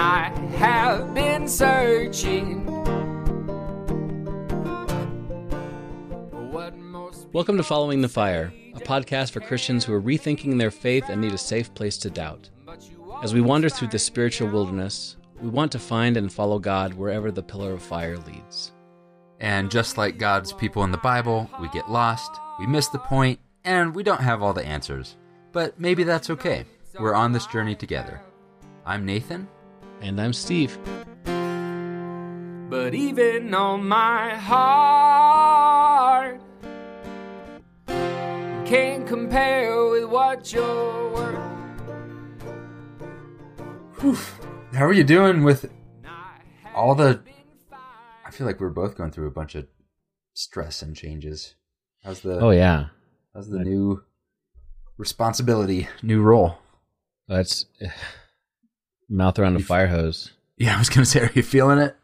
I have been searching. What most Welcome to Following the Fire, a podcast for Christians who are rethinking their faith and need a safe place to doubt. As we wander through the spiritual wilderness, we want to find and follow God wherever the pillar of fire leads. And just like God's people in the Bible, we get lost, we miss the point, and we don't have all the answers. But maybe that's okay. We're on this journey together. I'm Nathan. And I'm Steve. But even on my heart can't compare with what you're worth. How are you doing with all the. I feel like we're both going through a bunch of stress and changes. How's the Oh, yeah. how's the new responsibility, new role? That's eh, mouth around a fire hose. Yeah, I was gonna say, are you feeling it?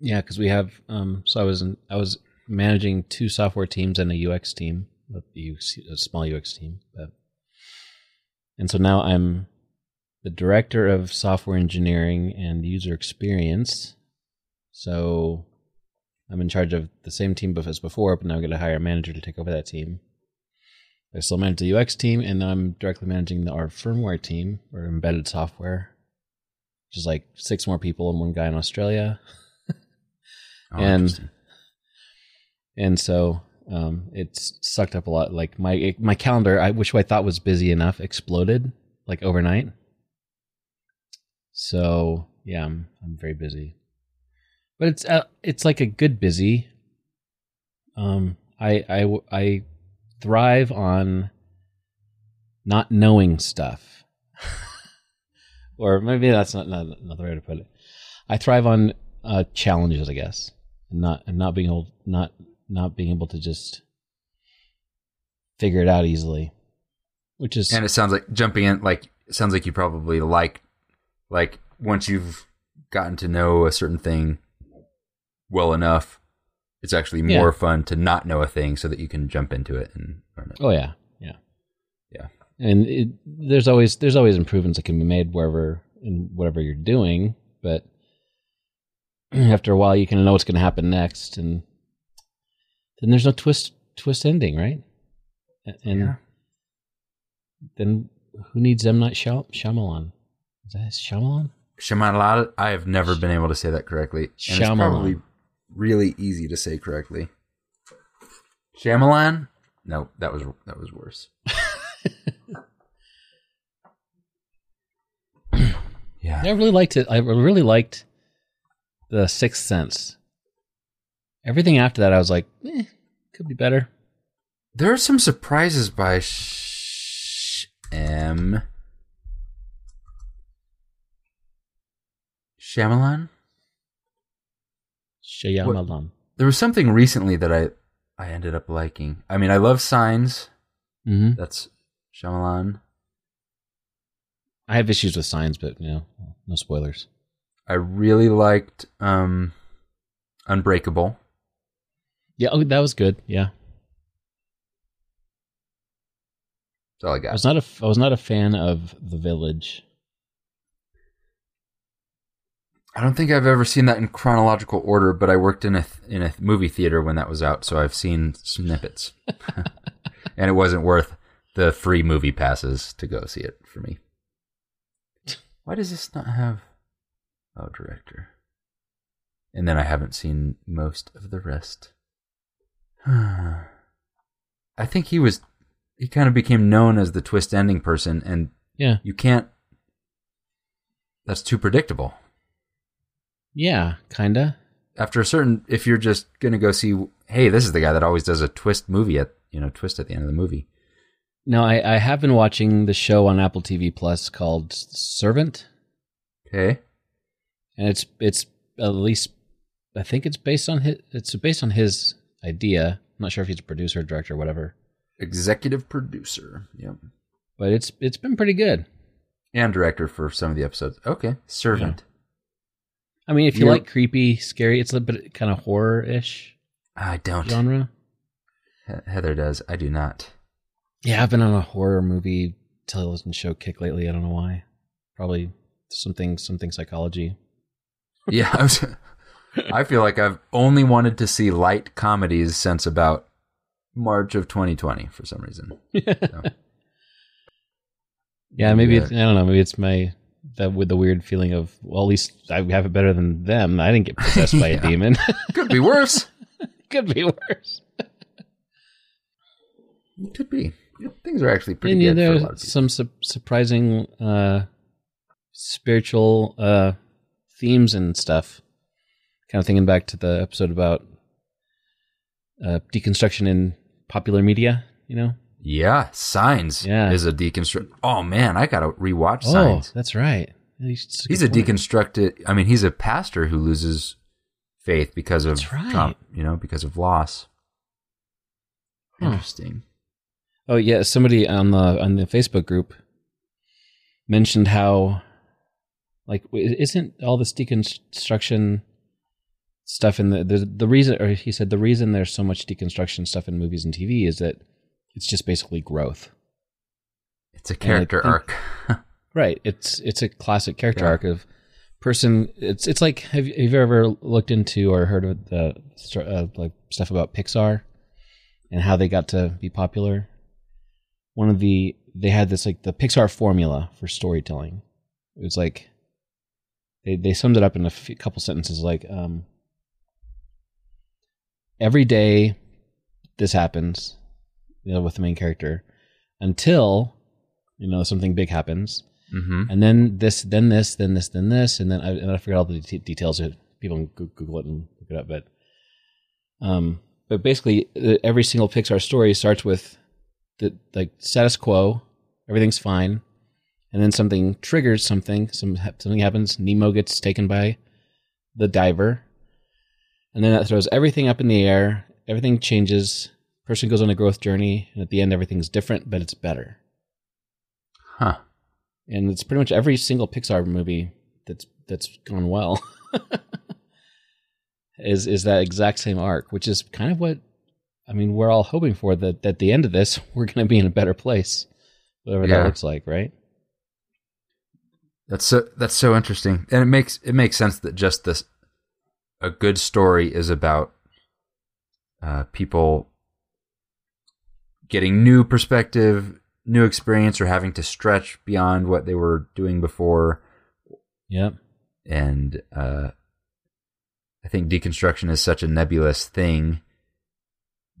Yeah, because we have. Um, so I was in, I was managing two software teams and a UX team, a, UX, a small UX team. But, and so now I'm the director of software engineering and user experience. So I'm in charge of the same team as before, but now I'm going to hire a manager to take over that team. I still manage the UX team, and I'm directly managing the, our firmware team or embedded software, which is like six more people and one guy in Australia. Oh, And- and so um, it's sucked up a lot. Like my my calendar, I which I thought was busy enough, exploded like overnight. So yeah, I'm I'm very busy, but it's uh, it's like a good busy. Um, I I I thrive on not knowing stuff, or maybe that's not not another way to put it. I thrive on uh, challenges, I guess, and not and not being able not not being able to just figure it out easily, which is And it sounds like jumping in, like it sounds like you probably like, like once you've gotten to know a certain thing well enough, it's actually Yeah. more fun to not know a thing so that you can jump into it and learn it. oh yeah yeah Yeah. and it, there's always there's always improvements that can be made wherever in whatever you're doing, but after a while you of know what's going to happen next, and then there's no twist twist ending, right? And Yeah. then who needs M Night Shyam- Shyamalan? Is that Shyamalan? Shyamalan. I have never been able to say that correctly, and it's Shyamalan. Really easy to say correctly. Shyamalan? No, that was that was worse. yeah, I really liked it. I really liked the Sixth Sense. Everything after that, I was like, eh, could be better. There are some surprises by Sh- M. Shyamalan. Shyamalan. There was something recently that I I ended up liking. I mean, I love Signs. hmm That's Shyamalan. I have issues with signs, but you know, no spoilers. I really liked um, Unbreakable. Yeah, oh, that was good. Yeah, That's all I got. I was not a I was not a fan of The Village. I don't think I've ever seen that in chronological order, but I worked in a th- in a movie theater when that was out, so I've seen snippets. and it wasn't worth the free movie passes to go see it for me. Why does this not have oh director? And then I haven't seen most of the rest. I think he was he kind of became known as the twist ending person and Yeah, you can't that's too predictable. Yeah, kinda. after a certain if you're just gonna go see hey this is the guy that always does a twist movie at you know twist at the end of the movie. No, I, I have been watching the show on Apple TV Plus called Servant, okay. And it's it's at least I think it's based on his it's based on his idea. I'm not sure if he's a producer, or director, or whatever, executive producer yep. But it's it's been pretty good. and director for some of the episodes. Okay servant I mean, if you You're- like creepy, scary, it's a bit kind of horror ish i don't genre. He- heather does i do not Yeah, I've been on a horror movie television show kick lately. I don't know why. Probably something something psychology. Yeah, I, was, I feel like I've only wanted to see light comedies since about March of 2020 for some reason. So, Yeah, maybe it's I don't know. Maybe it's my that with the weird feeling of well, at least I have it better than them. I didn't get possessed by a demon. could be worse. Could be worse. It could be. Yeah, things are actually pretty and yeah, good for a lot there's of people. some su- surprising uh, spiritual uh, themes and stuff. Kind of thinking back to the episode about uh, deconstruction in popular media. You know, Yeah, Signs Yeah. is a deconstruct. Oh man, I gotta rewatch oh, Signs. that's right. He's, He's a deconstructed. I mean, he's a pastor who loses faith because of right. traum- you know, because of loss. Huh. Interesting. Oh yeah, somebody on the on the Facebook group mentioned how like isn't all this deconstruction stuff in the the, the reason or he said the reason there's so much deconstruction stuff in movies and TV is that it's just basically growth. It's a character think- arc. Right. It's it's a classic character Yeah. arc of person. It's it's like have you, have you ever looked into or heard of the uh, like stuff about Pixar and how they got to be popular? One of the they had this like the Pixar formula for storytelling. It was like they they summed it up in a few, couple sentences like um every day this happens you know with the main character until you know something big happens hmm and then this, then this, then this, then this, and then I, and I forget all the de- details. People can Google it and look it up, but um, but basically, uh, every single Pixar story starts with the like status quo, everything's fine, and then something triggers something. Some something happens. Nemo gets taken by the diver, and then that throws everything up in the air. Everything changes. Person goes on a growth journey, and at the end, everything's different, but it's better Huh. and it's pretty much every single Pixar movie that's that's gone well is is that exact same arc, which is kind of what I mean. We're all hoping for that at the end of this, we're going to be in a better place, whatever Yeah. that looks like, right? That's so that's so interesting, and it makes it makes sense that just this a good story is about uh, people getting new perspective, new experience, or having to stretch beyond what they were doing before. Yep. And uh, I think deconstruction is such a nebulous thing,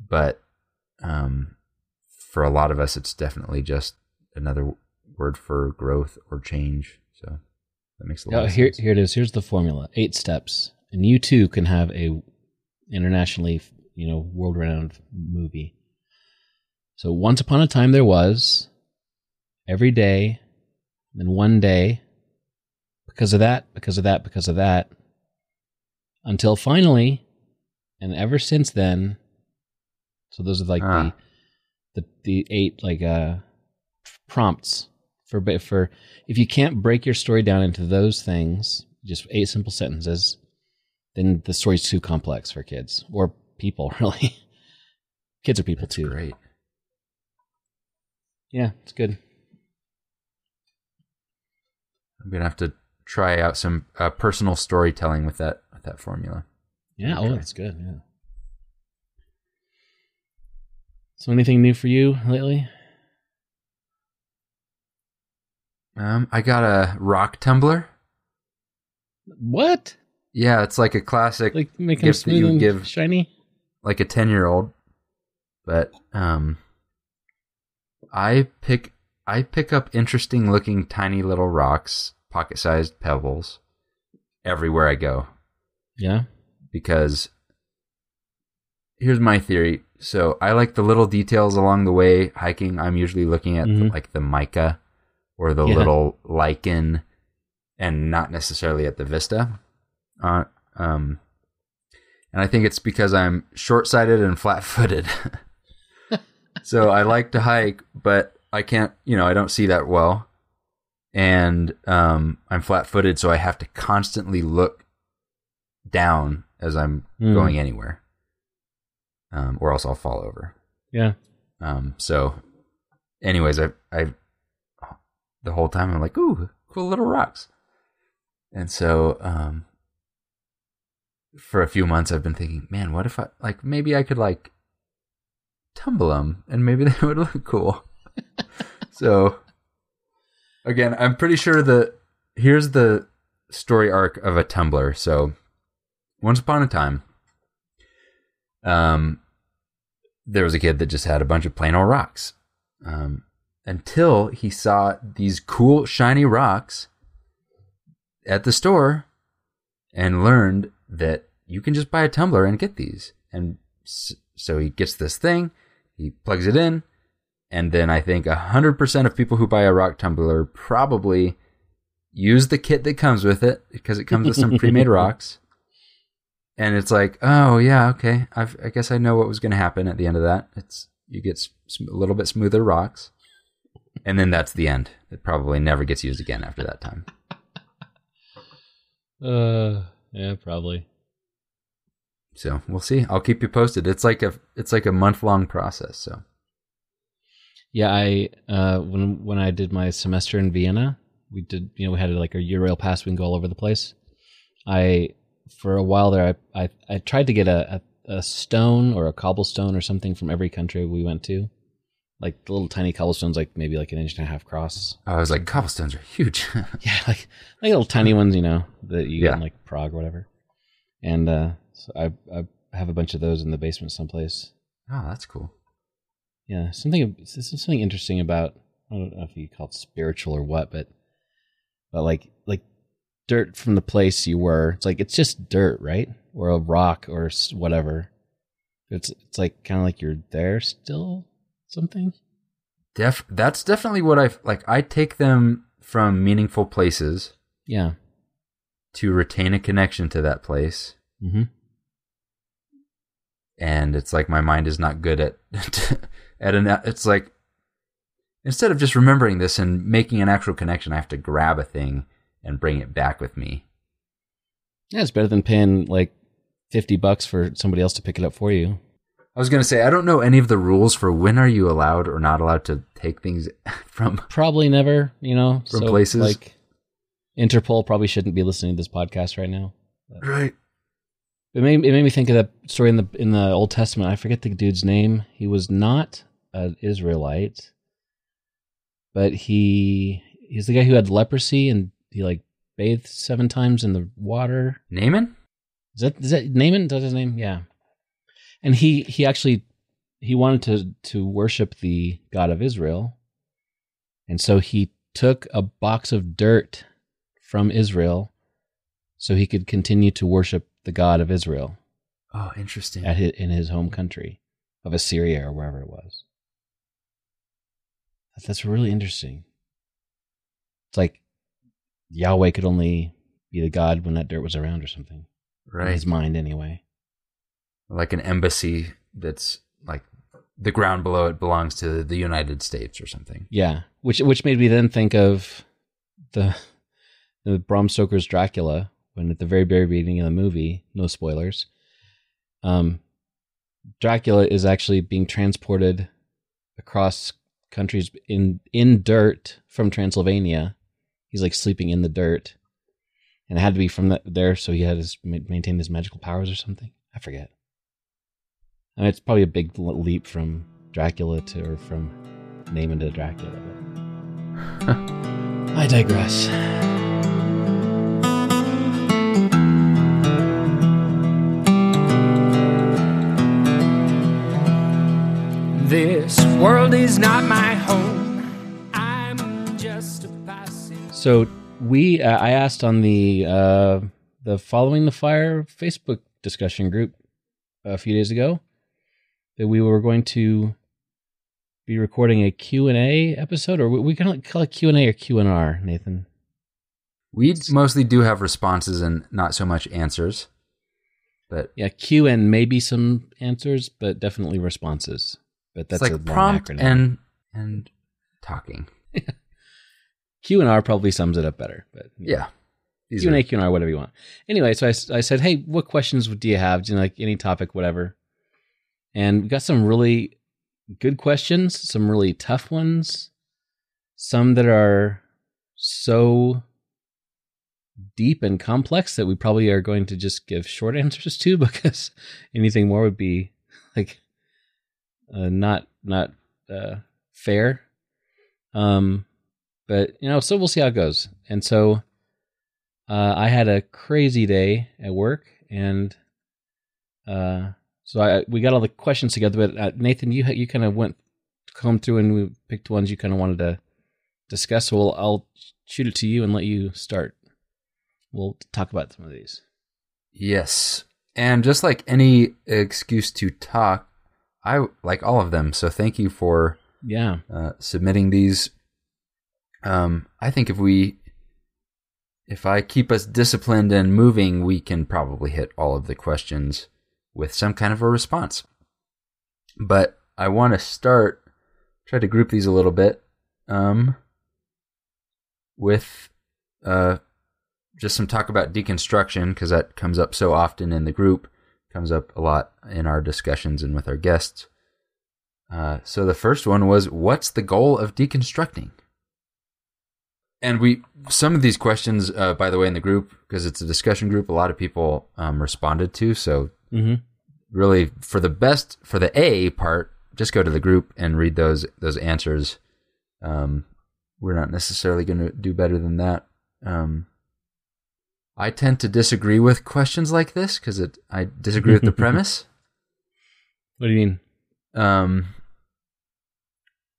but um, for a lot of us, it's definitely just another word for growth or change. So that makes a lot Oh, of here sense. here it is. Here's the formula: eight steps, and you too can have a internationally, you know, world renowned movie. So once upon a time there was every day, then one day, because of that, because of that, because of that, until finally, and ever since then. So those are like Ah. the the the eight like uh prompts for for if you can't break your story down into those things, just eight simple sentences, then the story's too complex for kids or people really. kids are people That's too. great. Yeah, it's good. I'm gonna have to try out some uh, personal storytelling with that with that formula. Yeah, oh, that's good. Yeah. So, anything new for you lately? Um, I got a rock tumbler. What? Yeah, it's like a classic, like, them Gift that you and give- shiny? Like a ten year old. But um, I pick I pick up interesting looking tiny little rocks, pocket sized pebbles, everywhere I go. Yeah. because here's my theory. So I like the little details along the way hiking. I'm usually looking at the, Mhm. like the mica or the Yeah. little lichen, and not necessarily at the vista. Uh, um, and I think it's because I'm short-sighted and flat-footed. so I like to hike, but I can't. You know, I don't see that well, and um, I'm flat-footed, so I have to constantly look down as I'm Mm. going anywhere, um, or else I'll fall over. Yeah. Um, so, anyways, I, I, the whole time I'm like, ooh, cool little rocks. And so, um, for a few months, I've been thinking, man, what if I like maybe I could like tumble them and maybe they would look cool. so, again, I'm pretty sure that here's the story arc of a tumbler. So, once upon a time, um, there was a kid that just had a bunch of plain old rocks. Um, until he saw these cool shiny rocks at the store and learned that you can just buy a tumbler and get these. And so he gets this thing, he plugs it in, and then I think 100% of people who buy a rock tumbler probably use the kit that comes with it because it comes with some pre-made rocks. And it's like, oh yeah, okay. I've, I guess I know what was going to happen at the end of that. It's you get sm- a little bit smoother rocks, and then that's the end. It probably never gets used again after that time. Uh, yeah, probably. So we'll see. I'll keep you posted. It's like a it's like a month long process. So Yeah, I uh when when I did my semester in Vienna, we did you know we had like a Eurail pass. We can go all over the place. I for a while there, I I, I tried to get a, a a stone or a cobblestone or something from every country we went to, like the little tiny cobblestones, like maybe like an inch and a half cross. I was like, cobblestones are huge. Yeah, like like little tiny ones, you know, that you get in like Prague or whatever. And uh, so I I have a bunch of those in the basement someplace. oh, that's cool. Yeah, something something interesting about I don't know if you call it spiritual or what, but but like like dirt from the place you were. It's like it's just dirt, right? Or a rock or whatever. It's it's like kind of like you're there still. Something. Def that's definitely what I like. I take them from meaningful places Yeah. to retain a connection to that place, Mm-hmm. And it's like my mind is not good at at an. It's like instead of just remembering this and making an actual connection, I have to grab a thing and bring it back with me. Yeah, it's better than paying like fifty bucks for somebody else to pick it up for you. I was gonna say I don't know any of the rules for when are you allowed or not allowed to take things from. Probably never, you know, From places? like Interpol probably shouldn't be listening to this podcast right now. Right. It made it made me think of that story in the in the Old Testament. I forget the dude's name. He was not an Israelite, but he he's the guy who had leprosy and he like bathed seven times in the water. Naaman. Is that is that Naaman? Is that his name? Yeah. And he he actually he wanted to to worship the God of Israel, and so he took a box of dirt from Israel, so he could continue to worship the God of Israel Oh, interesting. at his, in his home country of Assyria or wherever it was. That's, really interesting. It's like Yahweh could only be the God when that dirt was around or something. In Right. his mind, anyway. Like an embassy that's like the ground below it belongs to the United States or something. Yeah, which which made me then think of the the Bram Stoker's Dracula when at the very very beginning of the movie, no spoilers, um, Dracula is actually being transported across countries in in dirt from Transylvania. He's like sleeping in the dirt, and it had to be from that there, so he had his ma- maintain his magical powers or something. I forget. I mean, it's probably a big leap from Dracula to or from Naaman to Dracula. I digress. World is not my home. I'm just a passing. So we, uh, I asked on the uh, the following the fire Facebook discussion group a few days ago that we were going to be recording a Q and A episode, or we, we can call it Q and A or Q and R. Nathan, We mostly do have responses and not so much answers. But yeah, Q and maybe some answers, but definitely responses. But that's a like long prompt acronym. and and talking. Q and R probably sums it up better. But Yeah. These Q and A, Q and R, whatever you want. Anyway, so I, I said, hey, what questions do you have? Do you know, like any topic, whatever. And we got some really good questions, some really tough ones, some that are so deep and complex that we probably are going to just give short answers to because anything more would be like uh, not not uh, fair. Um, but you know, so we'll see how it goes. And so uh, I had a crazy day at work, and uh, so I we got all the questions together. But uh, Nathan, you you kind of went come through and we picked ones you kind of wanted to discuss. So we'll, I'll shoot it to you and let you start. We'll talk about some of these. Yes. And just like any excuse to talk, I like all of them. So thank you for Yeah. uh, submitting these. Um, I think if we, if I keep us disciplined and moving, we can probably hit all of the questions with some kind of a response. But I want to start, try to group these a little bit, um, with uh, just some talk about deconstruction because that comes up so often in the group, comes up a lot in our discussions and with our guests. Uh, so the first one was, "What's the goal of deconstructing?" And we some of these questions, uh, by the way, in the group because it's a discussion group, a lot of people um, responded to. So Mm-hmm. really, for the best for the A part, just go to the group and read those those answers. Um, we're not necessarily going to do better than that. Um, I tend to disagree with questions like this because it I disagree with the premise. What do you mean? Um,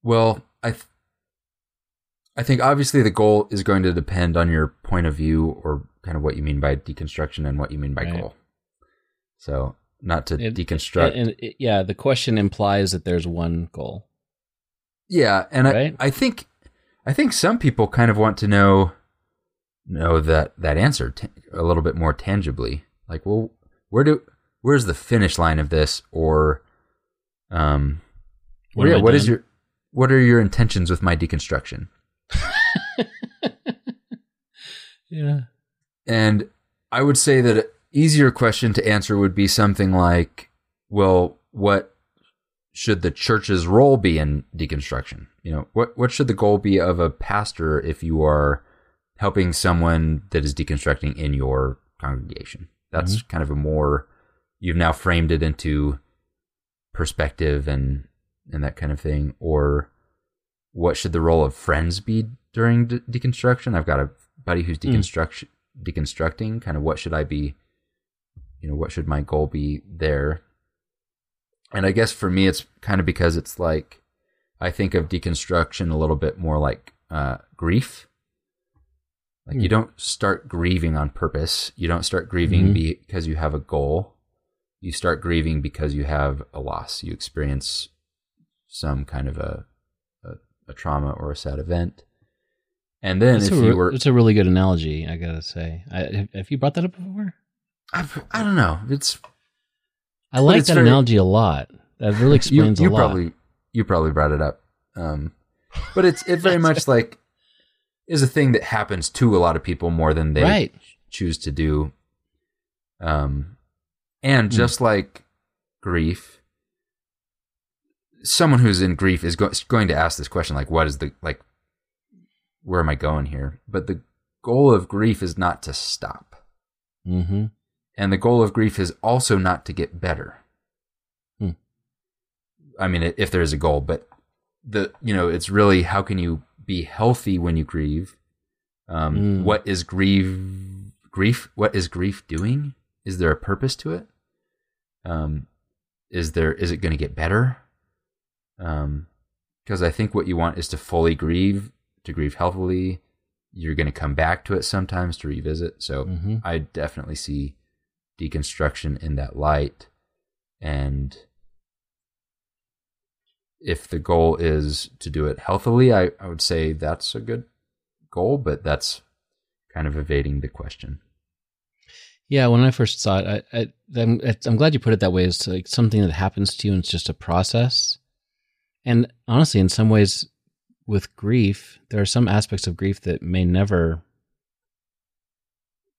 well, I, th- I think obviously the goal is going to depend on your point of view or kind of what you mean by deconstruction and what you mean by Right. goal. So, not to It- deconstruct. And, it- yeah, the question implies that there's one goal. yeah, and Right? I, I think, I think some people kind of want to know, know that that answer t- a little bit more tangibly. Like, well, where do, where's the finish line of this, or, um, When yeah, what is your, what are your intentions with my deconstruction? Yeah. And I would say that an easier question to answer would be something like, well, what should the church's role be in deconstruction? You know, what what should the goal be of a pastor if you are helping someone that is deconstructing in your congregation? That's kind of a more you've now framed it into perspective and and that kind of thing or what should the role of friends be during de- deconstruction i've got a buddy who's Mm. deconstructing kind of what should i be you know what should my goal be there and i guess for me it's kind of because it's like i think of deconstruction a little bit more like uh, grief like you Hmm. don't start grieving on purpose you don't start grieving Mhm. because you have a goal you start grieving because you have a loss you experience some kind of a a, a trauma or a sad event and then It's if a, you were it's a really good analogy, I gotta say. I, have, have you brought that up before? I've, i don't know it's I like it's that very- analogy a lot. That really explains you, you a lot. probably you probably brought it up um but it's it very much like is a thing that happens to a lot of people more than they right. choose to do um and Hmm. just like grief someone who's in grief is go- going to ask this question like what is the like where am i going here but the goal of grief is not to stop Mm-hmm. and the goal of grief is also not to get better. Hmm. I mean, if there is a goal, but the you know, it's really how can you be healthy when you grieve? Um, Mm. What is grief? Grief? What is grief doing? Is there a purpose to it? Um, is there? Is it going to get better? Um, because I think what you want is to fully grieve, to grieve healthily. You're going to come back to it sometimes to revisit. So Mm-hmm. I definitely see deconstruction in that light. And if the goal is to do it healthily, I, I would say that's a good goal, but that's kind of evading the question. Yeah, when I first saw it, I, I'm glad you put it that way. It's like something that happens to you, and it's just a process. And honestly, in some ways, with grief, there are some aspects of grief that may never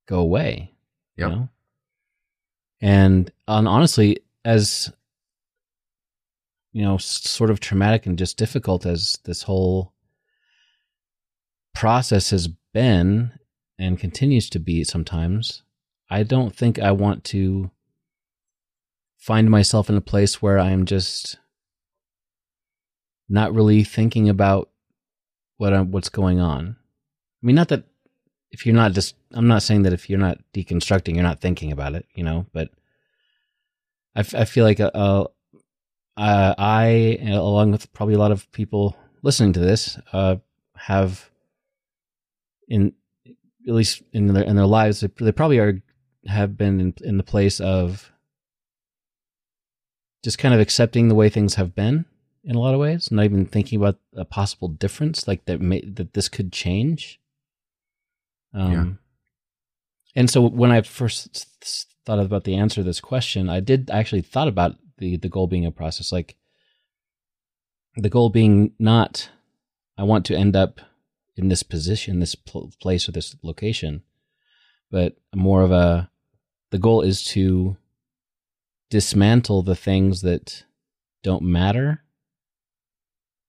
go away. Yep. You know? And and honestly, as you know, sort of traumatic and just difficult as this whole process has been, and continues to be sometimes, I don't think I want to find myself in a place where I'm just not really thinking about what I'm, what's going on. I mean, not that if you're not just, I'm not saying that if you're not deconstructing, you're not thinking about it, you know, but I, f- I feel like uh, uh, I, along with probably a lot of people listening to this, uh, have in at least in their in their lives, they probably are have been in, in the place of just kind of accepting the way things have been in a lot of ways, not even thinking about a possible difference, like that may, that this could change. Um, yeah. And so when I first thought about the answer to this question, I did actually thought about the the goal being a process, like the goal being not I want to end up in this position, this pl- place or this location, but more of a the goal is to dismantle the things that don't matter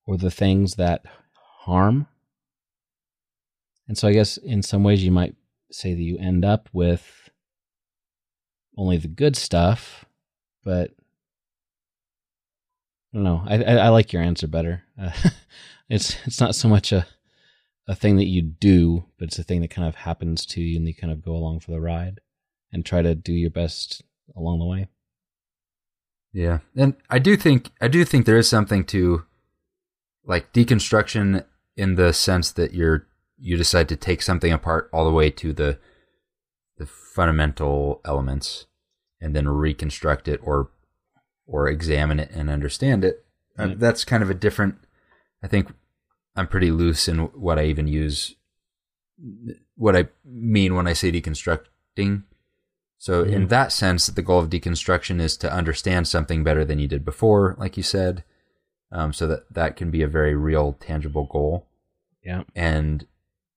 or the things that harm. And so I guess in some ways you might say that you end up with only the good stuff, but don't know. I, I, I like your answer better. Uh, it's it's not so much a a thing that you do, but it's a thing that kind of happens to you, and you kind of go along for the ride and try to do your best along the way. Yeah, and I do think I do think there is something to like deconstruction in the sense that you're you decide to take something apart all the way to the the fundamental elements and then reconstruct it or or examine it and understand it. Uh, that's kind of a different. I think I'm pretty loose in what I even use, what I mean when I say deconstructing. So mm-hmm. in that sense, the goal of deconstruction is to understand something better than you did before, like you said, um, so that that can be a very real, tangible goal. Yeah. And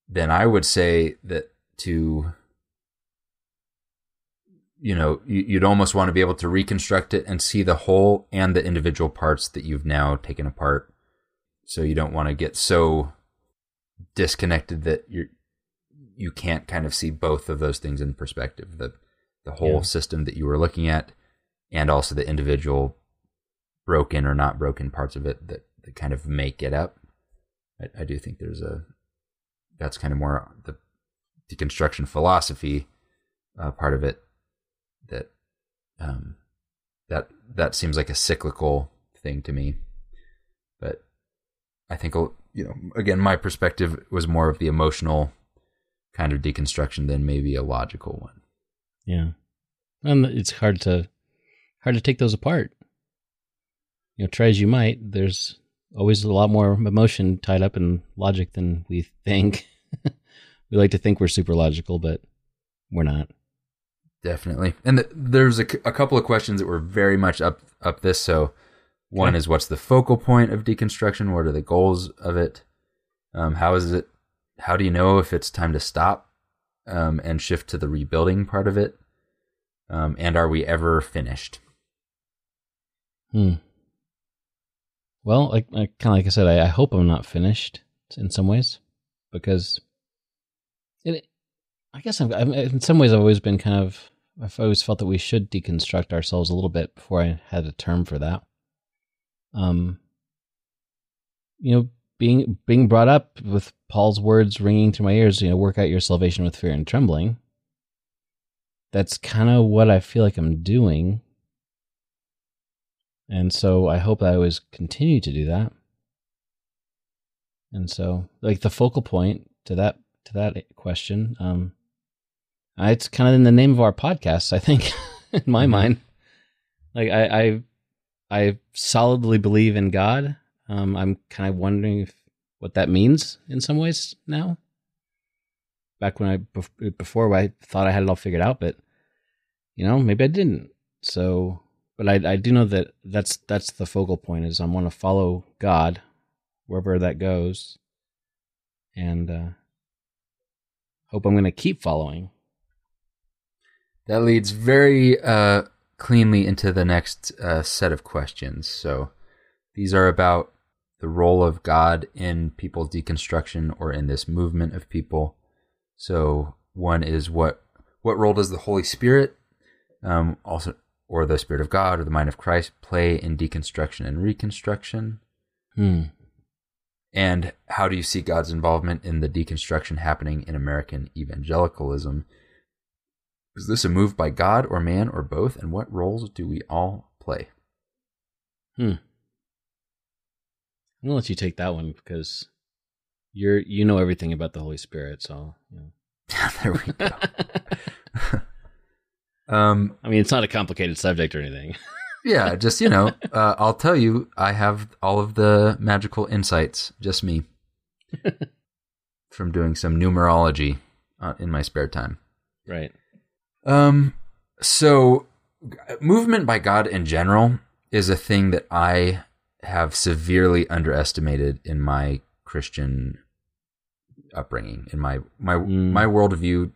then I would say that to, you know, you'd almost want to be able to reconstruct it and see the whole and the individual parts that you've now taken apart. So you don't want to get so disconnected that you're you can't kind of see both of those things in perspective. The the whole yeah. system that you were looking at and also the individual broken or not broken parts of it that, that kind of make it up. I, I do think there's a that's kind of more the deconstruction philosophy uh, part of it um, that that seems like a cyclical thing to me. But I think you know again my perspective was more of the emotional kind of deconstruction than maybe a logical one. Yeah, and it's hard to hard to take those apart you know, try as you might, there's always a lot more emotion tied up in logic than we think. we like to think we're super logical, but we're not. Definitely. And the, there's a, a, couple of questions that were very much up up this. So, one okay. is what's the focal point of deconstruction? What are the goals of it? Um, how is it? How do you know if it's time to stop um, and shift to the rebuilding part of it? Um, and are we ever finished? Hmm. Well, like, kind of like I said, I, I, hope I'm not finished in some ways because. I guess I'm, I'm, in some ways I've always been kind of. I've always felt that we should deconstruct ourselves a little bit before I had a term for that. Um, you know, being being brought up with Paul's words ringing through my ears, you know, work out your salvation with fear and trembling. That's kind of what I feel like I'm doing and so I hope I always continue to do that. And so, like the focal point to that to that question, um, it's kind of in the name of our podcast. I think, in my mm-hmm. mind, like I, I, I solidly believe in God. Um, I'm kind of wondering if, what that means in some ways now. Back when I before I thought I had it all figured out, but you know maybe I didn't. So but I, I do know that that's that's the focal point is I want to follow God wherever that goes, and uh, hope I'm going to keep following. That leads very uh, cleanly into the next uh, set of questions. So these are about the role of God in people's deconstruction or in this movement of people. So one is what what role does the Holy Spirit, um, also or the Spirit of God or the mind of Christ play in deconstruction and reconstruction? Hmm. And how do you see God's involvement in the deconstruction happening in American evangelicalism? Is this a move by God or man or both? And what roles do we all play? Hmm. I'm gonna let you take that one because you're you know everything about the Holy Spirit, so you know. there we go. um, I mean, it's not a complicated subject or anything. yeah, just you know, uh, I'll tell you, I have all of the magical insights, just me, from doing some numerology uh, in my spare time. right. Um, so movement by God in general is a thing that I have severely underestimated in my Christian upbringing. In my my Mm. my worldview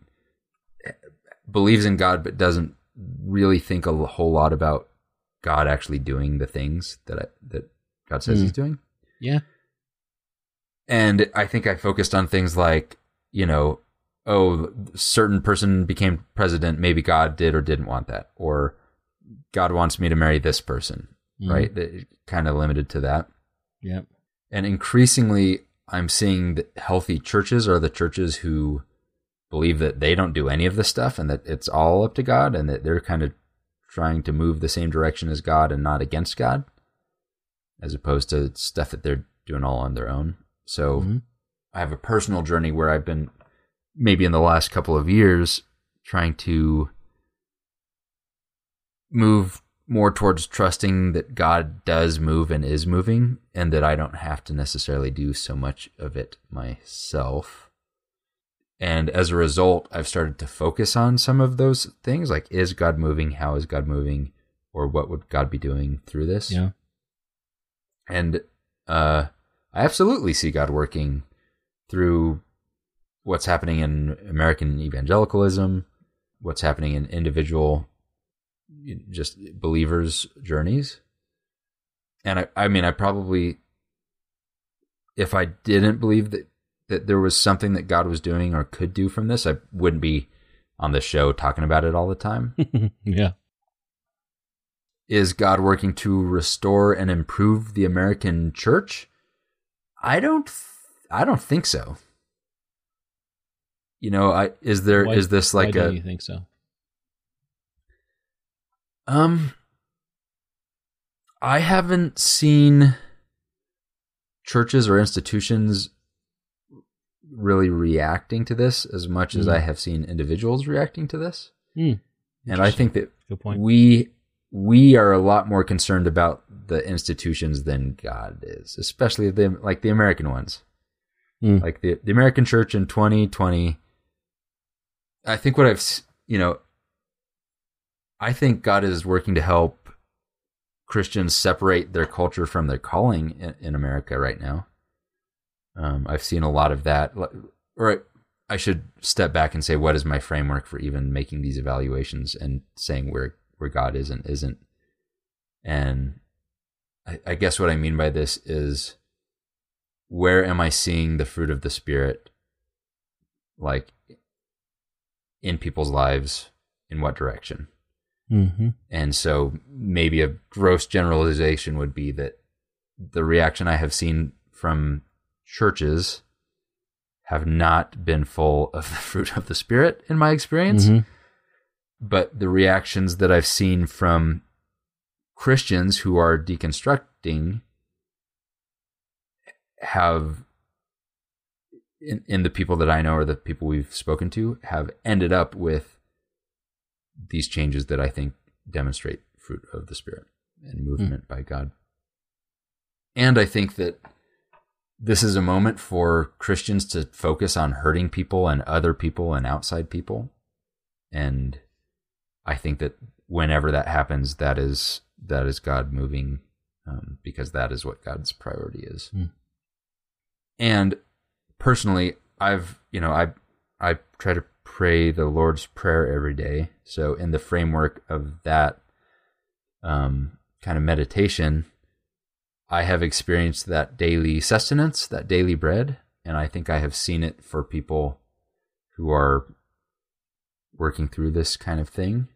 believes in God, but doesn't really think a whole lot about God actually doing the things that I, that God says Mm. He's doing. Yeah. And I think I focused on things like, you know, oh, certain person became president. Maybe God did or didn't want that, or God wants me to marry this person, Mhm. right? Kind of limited to that. Yep. And increasingly, I'm seeing that healthy churches are the churches who believe that they don't do any of this stuff and that it's all up to God and that they're kind of trying to move the same direction as God and not against God, as opposed to stuff that they're doing all on their own. So Mhm. I have a personal journey where I've been maybe in the last couple of years trying to move more towards trusting that God does move and is moving and that I don't have to necessarily do so much of it myself. And as a result, I've started to focus on some of those things like is God moving? How is God moving? Or what would God be doing through this? Yeah. And uh, I absolutely see God working through what's happening in American evangelicalism, what's happening in individual just believers' journeys. And I, I mean, I probably, if I didn't believe that, that there was something that God was doing or could do from this, I wouldn't be on the show talking about it all the time. yeah. is God working to restore and improve the American church? I don't I don't think so. You know, I is there is Why- this like a don't you think so? um I haven't seen churches or institutions really reacting to this as much as Hmm. I have seen individuals reacting to this. Hmm. And I think that we we are a lot more concerned about the institutions than God is, especially the like the American ones, Hmm. like the the American church in 2020. I think what I've you know, I think God is working to help Christians separate their culture from their calling in, in America right now. Um, I've seen a lot of that, or I should step back and say, what is my framework for even making these evaluations and saying where where God is and isn't? And I, I guess what I mean by this is, where am I seeing the fruit of the Spirit, like in people's lives? In what direction? Mm-hmm. And so maybe a gross generalization would be that the reaction I have seen from churches have not been full of the fruit of the spirit in my experience, Mhm. but the reactions that I've seen from Christians who are deconstructing have in, in the people that I know or the people we've spoken to have ended up with these changes that I think demonstrate fruit of the Spirit and movement by God. And I think that this is a moment for Christians to focus on hurting people and other people and outside people. And I think that whenever that happens, that is that is God moving, um, because that is what God's priority is. Hmm. And personally, I've you know I I try to pray the Lord's prayer every day. So in the framework of that um, kind of meditation, I have experienced that daily sustenance, that daily bread, and I think I have seen it for people who are working through this kind of thing.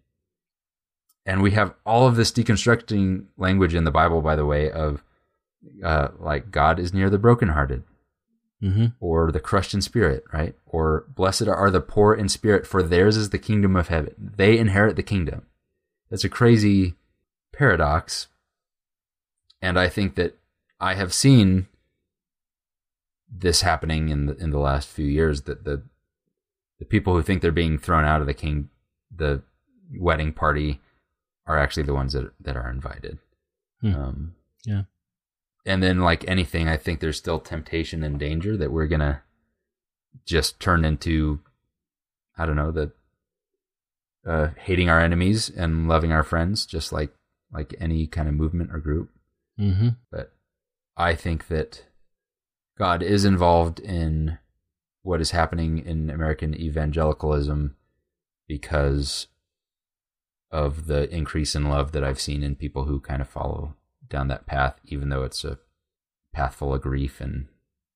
And we have all of this deconstructing language in the Bible, by the way, of uh, like God is near the brokenhearted Mm-hmm. or the crushed in spirit, right? Or blessed are the poor in spirit, for theirs is the kingdom of heaven. They inherit the kingdom. That's a crazy paradox. And I think that I have seen this happening in the in the last few years that the the people who think they're being thrown out of the king the wedding party are actually the ones that that are invited. Hmm. Um, Yeah. And then like anything, I think there's still temptation and danger that we're gonna just turn into I don't know, the uh, hating our enemies and loving our friends, just like like any kind of movement or group. Mm-hmm. But I think that God is involved in what is happening in American evangelicalism because of the increase in love that I've seen in people who kind of follow down that path, even though it's a path full of grief and,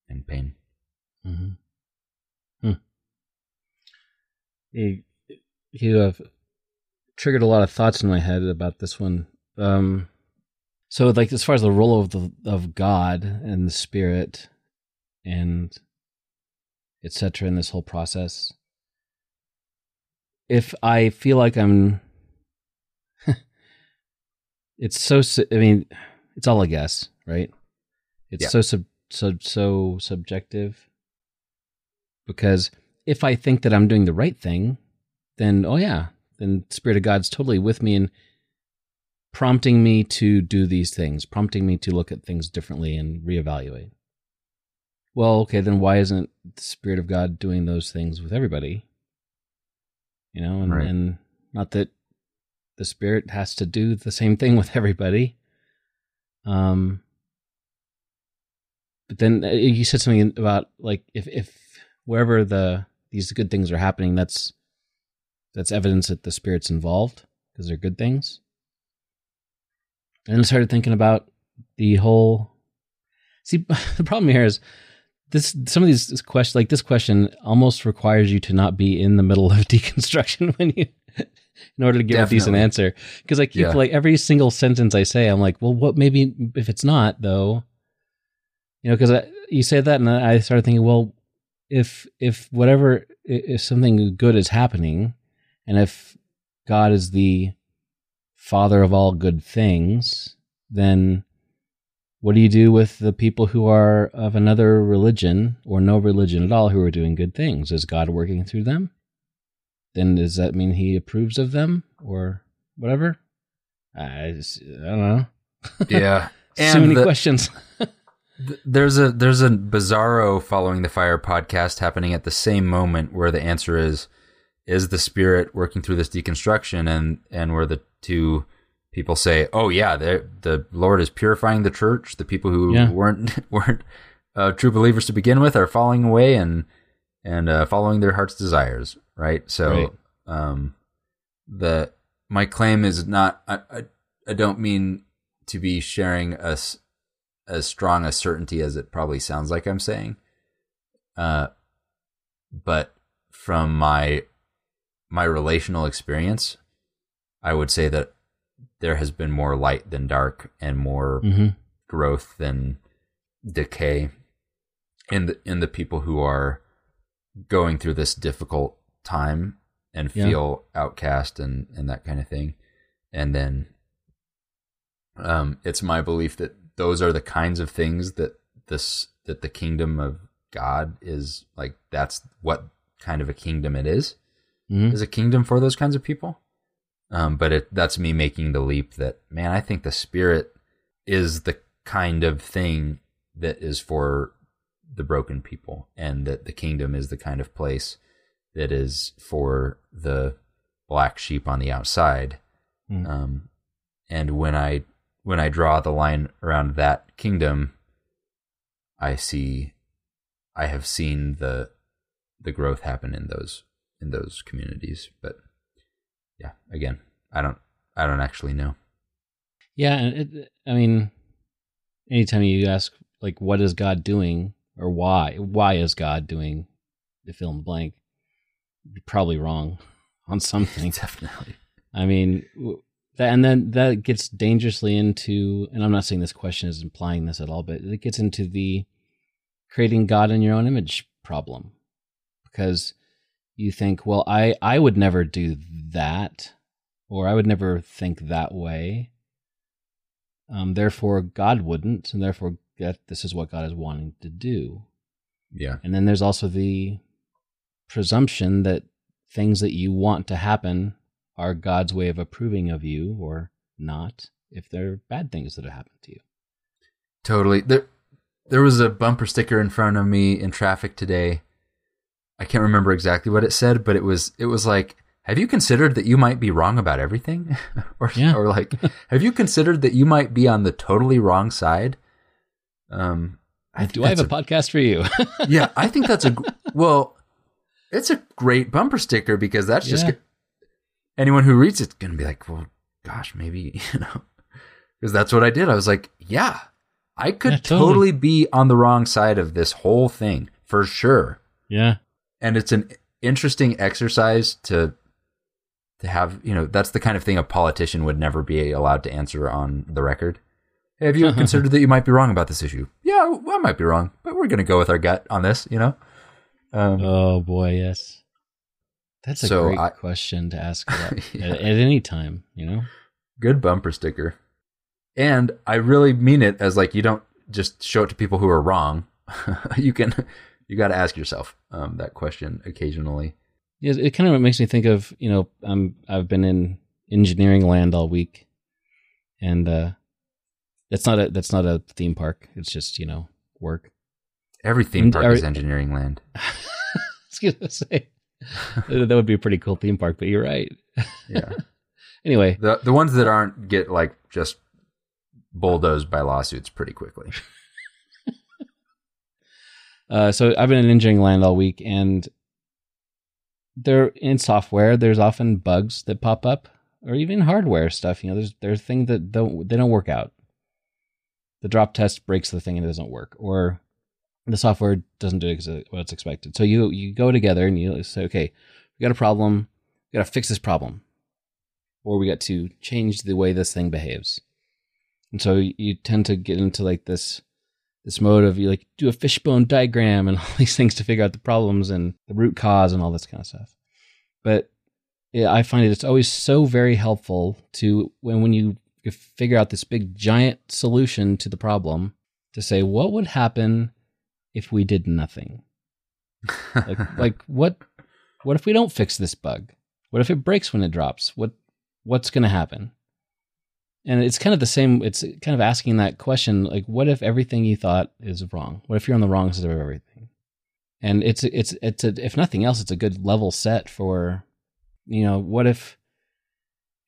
and pain. Mm-hmm. Hmm. You, you have triggered a lot of thoughts in my head about this one. Um, so, like, as far as the role of the of God and the Spirit, and etc. in this whole process, if I feel like I'm, it's so. I mean, it's all a guess, right? It's Yeah. so sub, so so subjective because if I think that I'm doing the right thing, then oh yeah, then Spirit of God's totally with me and prompting me to do these things, prompting me to look at things differently and reevaluate. Well, okay, then why isn't the Spirit of God doing those things with everybody? You know, and, Right. and not that the Spirit has to do the same thing with everybody. Um, but then uh, you said something about like if if wherever the these good things are happening, that's that's evidence that the spirit's involved because they're good things. And I started thinking about the whole. See, the problem here is this. Some of these this question, like this question, almost requires you to not be in the middle of deconstruction when you, in order to give a decent answer. Because I keep Yeah. like every single sentence I say, I'm like, well, what? Maybe if it's not though, you know, because you say that, and I started thinking, well, if if whatever if something good is happening, and if God is the father of all good things, then what do you do with the people who are of another religion or no religion at all who are doing good things? Is God working through them? Then does that mean he approves of them or whatever? I, just, I don't know. Yeah. so many the- questions. There's a there's a bizarro following the fire podcast happening at the same moment where the answer is is the spirit working through this deconstruction and and where the two people say oh yeah the the Lord is purifying the church the people who Yeah. weren't weren't uh, true believers to begin with are falling away and and uh, following their heart's desires right so Right. um the my claim is not I, I I don't mean to be sharing us as strong a certainty as it probably sounds like I'm saying. Uh, but from my my relational experience, I would say that there has been more light than dark and more hmm growth than decay in the in the people who are going through this difficult time and Yeah. feel outcast and and that kind of thing and then um it's my belief that those are the kinds of things that this that the kingdom of god is like that's what kind of a kingdom it is hmm is a kingdom for those kinds of people. Um, but it, that's me making the leap that, man, I think the spirit is the kind of thing that is for the broken people, and that the kingdom is the kind of place that is for the black sheep on the outside. Mm. Um, and when I when I draw the line around that kingdom, I see, I have seen the the growth happen in those in those communities. But yeah, again, I don't I don't actually know. Yeah, and it, I mean, anytime you ask like, "What is God doing?" Or "Why? Why is God doing?" the fill in the blank, you're probably wrong. on something. Definitely. I mean, that, and then that gets dangerously into, and I'm not saying this question is implying this at all, but it gets into the creating God in your own image problem, because you think, well, I I would never do that, or I would never think that way. Um, therefore, God wouldn't, and therefore, that this is what God is wanting to do. Yeah. And then there's also the presumption that things that you want to happen are God's way of approving of you or not if they're bad things that have happened to you. Totally. There there was a bumper sticker in front of me in traffic today. I can't remember exactly what it said, but it was it was like, have you considered that you might be wrong about everything? or Yeah. or like, have you considered that you might be on the totally wrong side? Um I Do I have that's a podcast for you? yeah, I think that's a well. It's a great bumper sticker because that's just Yeah. anyone who reads it's gonna be like, well, gosh, maybe you know, because that's what I did. I was like, yeah, I could Yeah, totally. totally be on the wrong side of this whole thing for sure, yeah. and it's an interesting exercise to to have. You know, that's the kind of thing a politician would never be allowed to answer on the record. Have you considered that you might be wrong about this issue? Yeah, I might be wrong, but we're gonna go with our gut on this. You know. Um, Oh boy, yes. That's a So great I- question to ask Yeah. at, at any time, you know? good bumper sticker. And I really mean it as like you don't just show it to people who are wrong. you can you got to ask yourself um, that question occasionally. Yeah, it kind of makes me think of, you know, I'm, I've been in engineering land all week and uh that's not a that's not a theme park. It's just, you know, work. Every theme park is engineering land. I was gonna say that would be a pretty cool theme park, but you're right. Yeah. Anyway, the the ones that aren't get like just bulldozed by lawsuits pretty quickly. uh, so I've been in engineering land all week, and there in software, there's often bugs that pop up, or even hardware stuff. You know, there's there's things that don't they don't work out. The drop test breaks the thing and it doesn't work, or the software doesn't do what it's expected. So you you go together and you say, okay, we got a problem, we got to fix this problem, or we got to change the way this thing behaves. And so you tend to get into like this this mode of you like do a fishbone diagram and all these things to figure out the problems and the root cause and all this kind of stuff. But yeah, I find it it's always so very helpful to when when you figure out this big giant solution to the problem to say what would happen if we did nothing. Like like what what if we don't fix this bug? What if it breaks when it drops? What what's going to happen? And it's kind of the same. It's kind of asking that question, like, what if everything you thought is wrong? What if you're on the wrong side of everything? And it's it's it's a, if nothing else, it's a good level set for, you know, what if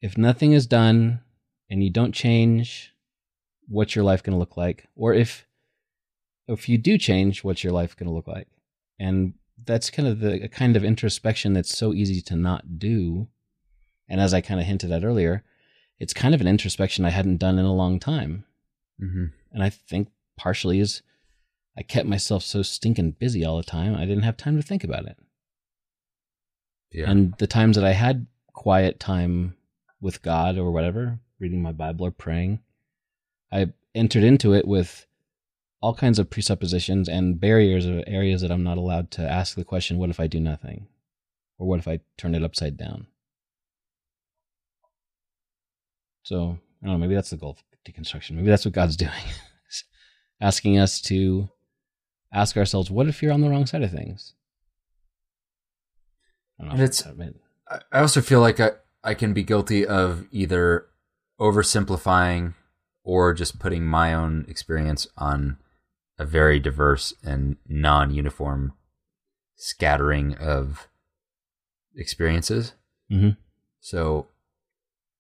if nothing is done and you don't change, what's your life going to look like? Or if if you do change, what's your life going to look like? And that's kind of the a kind of introspection that's so easy to not do. And as I kind of hinted at earlier, it's kind of an introspection I hadn't done in a long time. hmm And I think partially is I kept myself so stinking busy all the time, I didn't have time to think about it. Yeah. And the times that I had quiet time with God or whatever, reading my Bible or praying, I entered into it with all kinds of presuppositions and barriers of areas that I'm not allowed to ask the question, what if I do nothing? Or what if I turn it upside down? So, I don't know, maybe that's the goal of deconstruction. Maybe that's what God's doing. Asking us to ask ourselves, what if you're on the wrong side of things? I don't know. And it's- if that made- I I also feel like I, I can be guilty of either oversimplifying or just putting my own experience on a very diverse and non uniform scattering of experiences. Mhm. So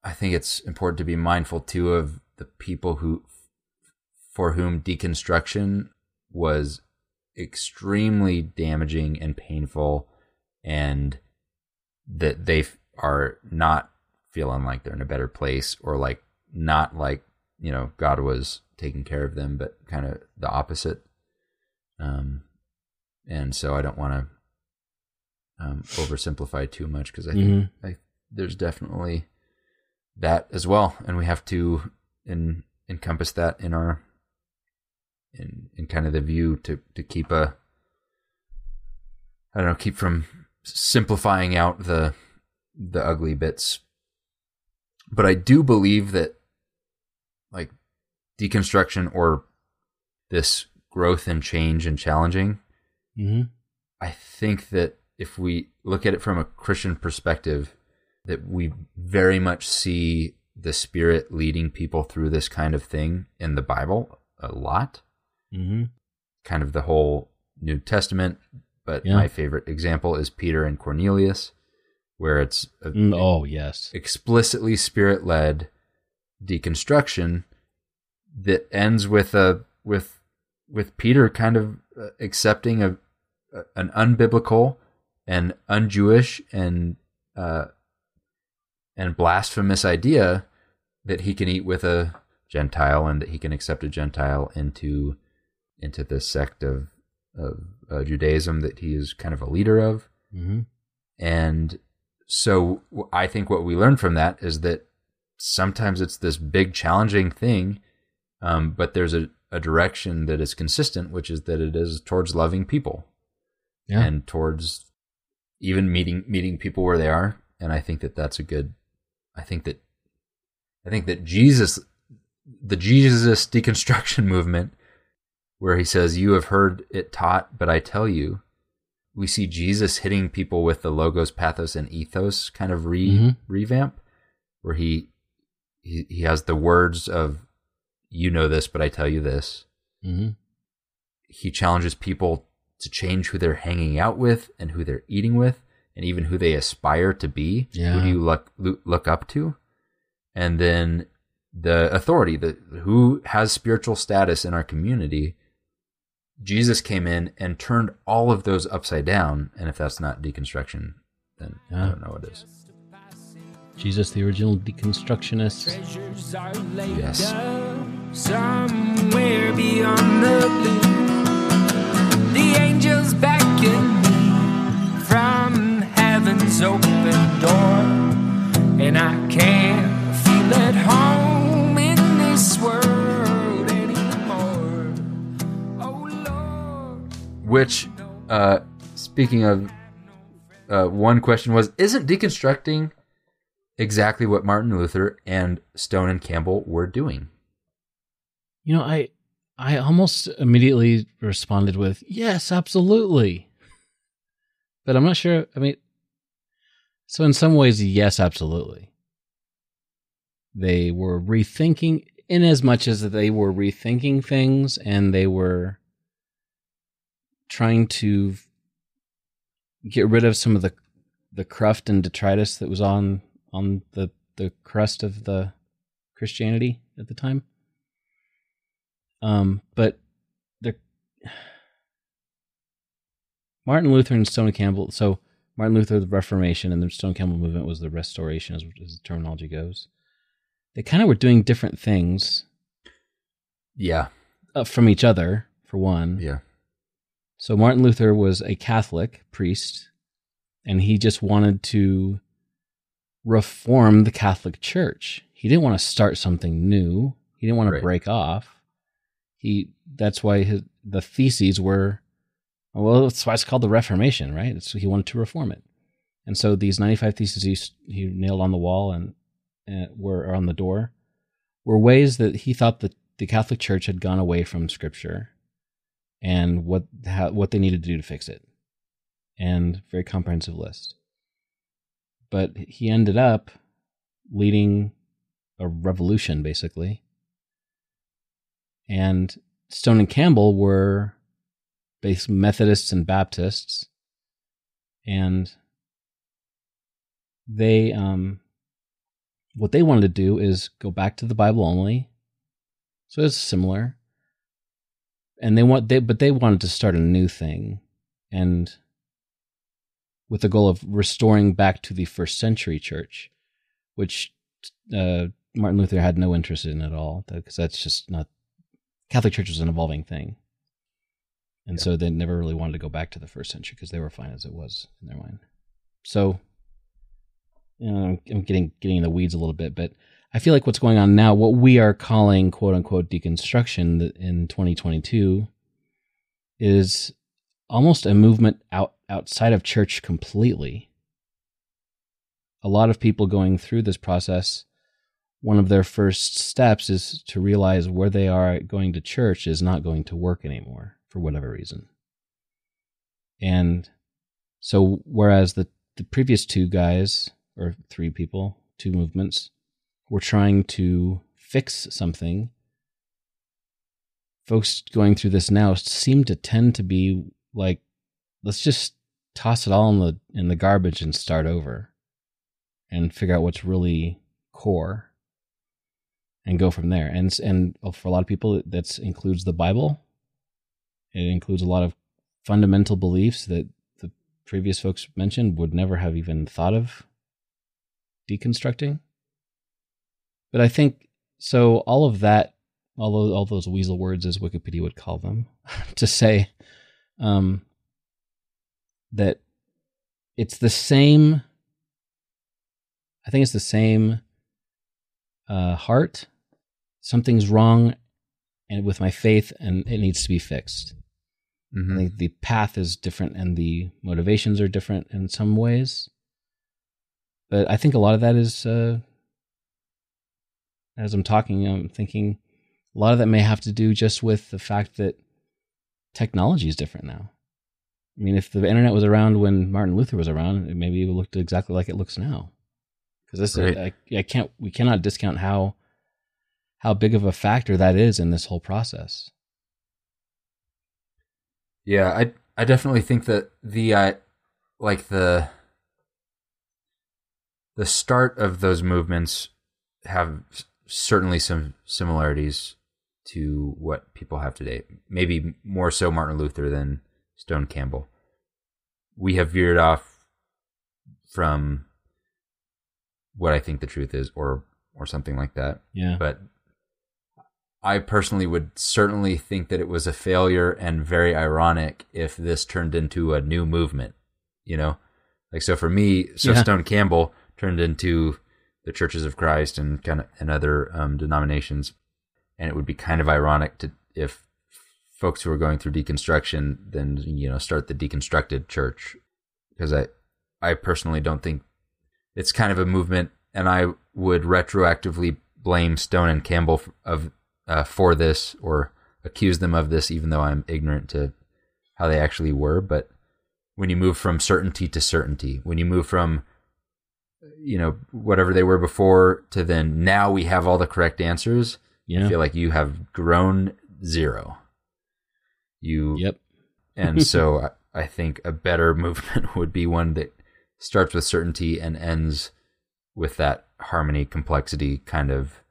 I think it's important to be mindful too of the people who, for whom deconstruction was extremely damaging and painful and that they are not feeling like they're in a better place or like not like you know god was taking care of them but kind of the opposite um and so i don't want to um, oversimplify too much because I think Mhm. I, there's definitely that as well, and we have to in, encompass that in our in in kind of the view to to keep a I don't know keep from simplifying out the the ugly bits. But I do believe that like deconstruction or this growth and change and challenging Mm-hmm. I think that if we look at it from a Christian perspective, that we very much see the Spirit leading people through this kind of thing in the Bible a lot. Mm-hmm. Kind of the whole New Testament. But Yeah. my favorite example is Peter and Cornelius, where it's a, Mm, oh yes. explicitly spirit led deconstruction that ends with a with with Peter kind of uh, accepting a, an unbiblical and un-Jewish and uh, and blasphemous idea that he can eat with a Gentile and that he can accept a Gentile into into the sect of of uh, Judaism that he is kind of a leader of. Mm-hmm. And so I think what we learn from that is that sometimes it's this big challenging thing, um, but there's a, a direction that is consistent, which is that it is towards loving people Yeah. and towards even meeting meeting people where they are. And I think that that's a good. I think that I think that Jesus, the Jesus deconstruction movement, where he says, "You have heard it taught, but I tell you." We see Jesus hitting people with the logos, pathos, and ethos kind of re Mhm. revamp, where he, he he has the words of "You know this, but I tell you this." Mm-hmm. He challenges people to change who they're hanging out with and who they're eating with, and even who they aspire to be. Who do you look look look up to? And then the authority, the who has spiritual status in our community. Jesus came in and turned all of those upside down, and if that's not deconstruction, then I don't know what is. Jesus, the original deconstructionist. Treasures are laid Yes. somewhere beyond the blue. The angels beckon me from heaven's open door, and I can't feel at home Which, uh, speaking of, uh, one question was: Isn't deconstructing exactly what Martin Luther and Stone and Campbell were doing? You know, I I almost immediately responded with yes, absolutely. But I'm not sure. I mean, so in some ways, yes, absolutely. They were rethinking, in as much as they were rethinking things, and they were trying to get rid of some of the the cruft and detritus that was on on the the crust of the Christianity at the time. Um, but the Martin Luther and Stone Campbell. So Martin Luther, the Reformation, and the Stone Campbell movement was the Restoration, as, as the terminology goes. They kind of were doing different things Yeah, uh, from each other. For one, yeah, so Martin Luther was a Catholic priest, and he just wanted to reform the Catholic Church. He didn't want to start something new. He didn't want to Right. break off. He that's why his the theses were well, that's why it's called the Reformation, right? It's, he wanted to reform it. And so these 95 theses he, he nailed on the wall and, and were or on the door were ways that he thought that the Catholic Church had gone away from Scripture and what how, what they needed to do to fix it, and very comprehensive list. But he ended up leading a revolution, basically. And Stone and Campbell were both Methodists and Baptists, and they um, what they wanted to do is go back to the Bible only. So it's similar and they want they but they wanted to start a new thing. And with the goal of restoring back to the first century church which uh, martin luther had no interest in at all because that's just not catholic church was an evolving thing. And Yeah. so they never really wanted to go back to the first century because they were fine as it was in their mind. So you know, I'm getting getting in the weeds a little bit, but I feel like what's going on now, what we are calling "quote unquote" deconstruction in 2022, is almost a movement out outside of church completely. A lot of people going through this process, one of their first steps is to realize where they are going to church is not going to work anymore for whatever reason. And so, whereas the, the previous two guys, or three people, two movements, were trying to fix something, folks going through this now seem to tend to be like, let's just toss it all in the in the garbage and start over and figure out what's really core and go from there. And and uh, for a lot of people that includes the bible. It includes a lot of fundamental beliefs that the previous folks mentioned would never have even thought of deconstructing but i think so all of that all those, all those weasel words as wikipedia would call them to say um, that it's the same i think it's the same uh, heart something's wrong and with my faith and it needs to be fixed Mhm. i think the path is different and the motivations are different in some ways but i think a lot of that is uh, as i'm talking i'm thinking a lot of that may have to do just with the fact that technology is different now I mean, if the internet was around when Martin Luther was around, it maybe it looked exactly like it looks now. Because this, Right. I, I can't, we cannot discount how how big of a factor that is in this whole process. Yeah, I I definitely think that the uh, like the the start of those movements have certainly some similarities to what people have today. Maybe more so Martin Luther than Stone Campbell. We have veered off from what I think the truth is, or or something like that Yeah, but I personally would certainly think that it was a failure and very ironic if this turned into a new movement, you know? Like so for me, so Yeah. Stone Campbell turned into the Churches of Christ and kind of and other um, denominations, and it would be kind of ironic to if folks who are going through deconstruction then you know start the deconstructed church because I I personally don't think it's kind of a movement, and I would retroactively blame Stone and Campbell of uh, for this or accuse them of this, even though I'm ignorant to how they actually were. But when you move from certainty to certainty, when you move from you know whatever they were before to then. Now we have all the correct answers, yeah, I feel like you have grown zero. You yep, and so I, I think a better movement would be one that starts with certainty and ends with that harmony, complexity kind of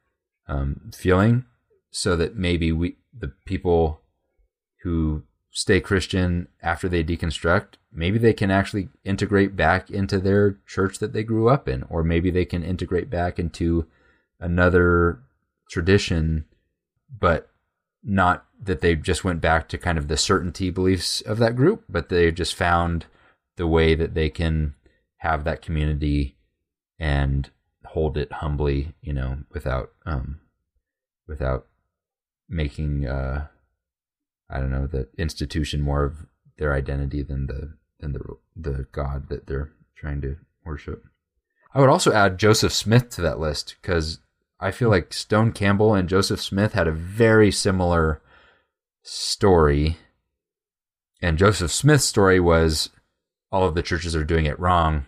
um, feeling, so that maybe we, the people who stay Christian after they deconstruct, maybe they can actually integrate back into their church that they grew up in, or maybe they can integrate back into another tradition, but not that they just went back to kind of the certainty beliefs of that group, but they just found the way that they can have that community and hold it humbly, you know, without um without making uh I don't know, the institution more of their identity than the than the the God that they're trying to worship. I would also add Joseph Smith to that list because I feel like Stone Campbell and Joseph Smith had a very similar story. And Joseph Smith's story was all of the churches are doing it wrong.